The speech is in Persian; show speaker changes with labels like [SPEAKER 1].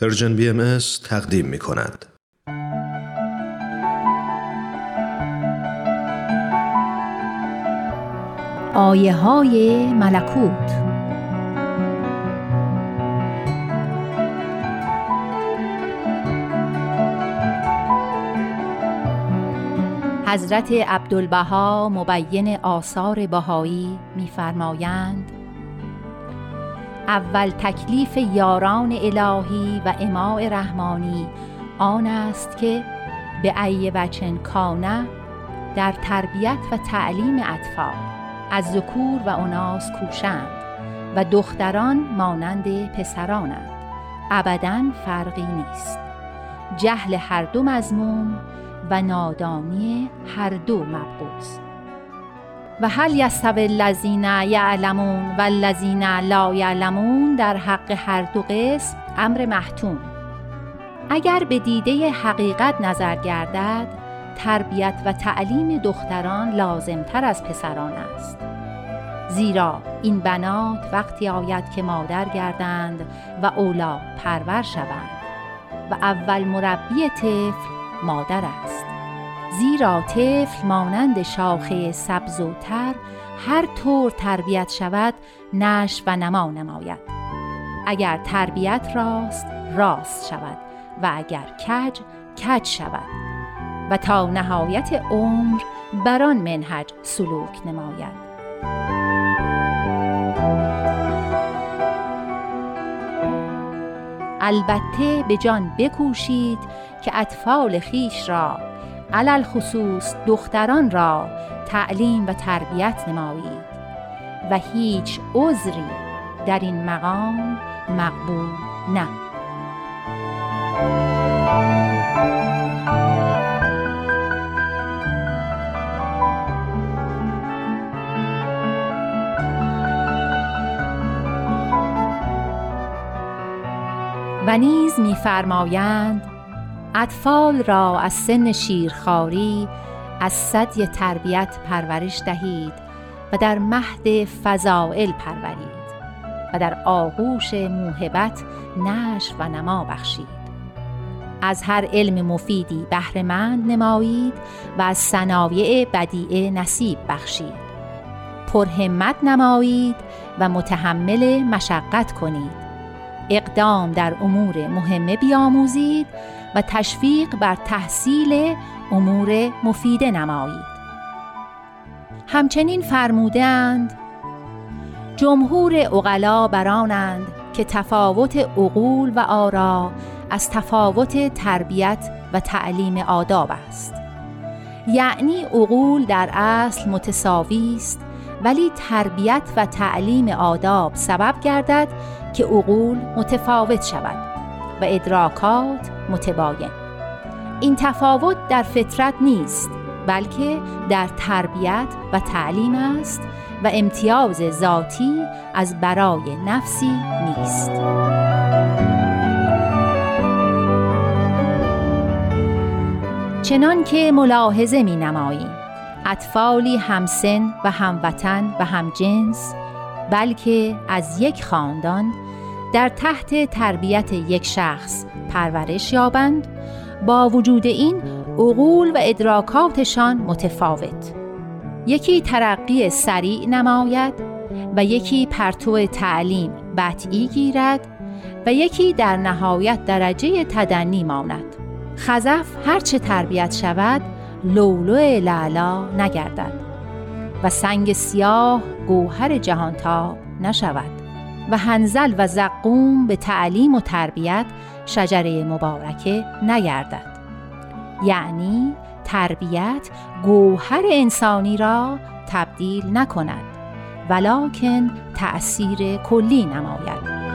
[SPEAKER 1] پرژن بی تقدیم می کند.
[SPEAKER 2] آیه های ملکوت حضرت عبدالبها مبین آثار بهایی می‌فرمایند اول تکلیف یاران الهی و اماع رحمانی. آن است که به ای وچن کانه در تربیت و تعلیم اطفال از ذکور و اناس کوشند و دختران مانند پسرانند. ابدا فرقی نیست. جهل هر دو مضموم و نادانی هر دو مبغوض. و هل یستوی الذین یعلمون و الذین لا یعلمون در حق هر دو قسم امر محتوم اگر به دیده حقیقت نظر گردد تربیت و تعلیم دختران لازمتر از پسران است. زیرا این بنات وقتی آید که مادر گردند و اولاد پرور شوند و اول مربی طفل مادر است. زیرا طفل مانند شاخه سبز و تر هر طور تربیت شود نش و نما نماید. اگر تربیت راست راست شود و اگر کج کج شود. و تا نهایت عمر بر آن منهج سلوک نماید. البته به جان بکوشید که اطفال خیش را علل خصوص دختران را تعلیم و تربیت نمایید و هیچ عذری در این مقام مقبول نه. و نیز می‌فرمایند اطفال را از سن شیرخواری از ثدی تربیت پرورش دهید و در مهد فضائل پرورید و در آغوش موهبت نشو و نما بخشید. از هر علم مفیدی بهرهمند نمایید و از صنایع بدیعه نصیب بخشید. پرهمت نمایید و متحمل مشقت کنید. اقدام در امور مهمه بیاموزید و تشویق بر تحصیل امور مفیده نمایید. همچنین فرمودند جمهور اغلا برانند که تفاوت عقول و آرا از تفاوت تربیت و تعلیم آداب است. یعنی عقول در اصل متساوی است ولی تربیت و تعلیم آداب سبب گردد که عقول متفاوت شود و ادراکات متباین. این تفاوت در فطرت نیست بلکه در تربیت و تعلیم است و امتیاز ذاتی از برای نفسی نیست. چنان که ملاحظه می نماییم اطفالی همسن و هموطن و همجنس بلکه از یک خاندان در تحت تربیت یک شخص پرورش یابند. با وجود این عقول و ادراکاتشان متفاوت. یکی ترقی سریع نماید و یکی پرتو تعلیم بطعی گیرد و یکی در نهایت درجه تدنی ماند. خزف هرچه تربیت شود لولو لعلا نگردد و سنگ سیاه گوهر جهانتاب نشود و هنزل و زقوم به تعلیم و تربیت شجره مبارکه نگردد. یعنی تربیت گوهر انسانی را تبدیل نکند ولکن تأثیر کلی نماید.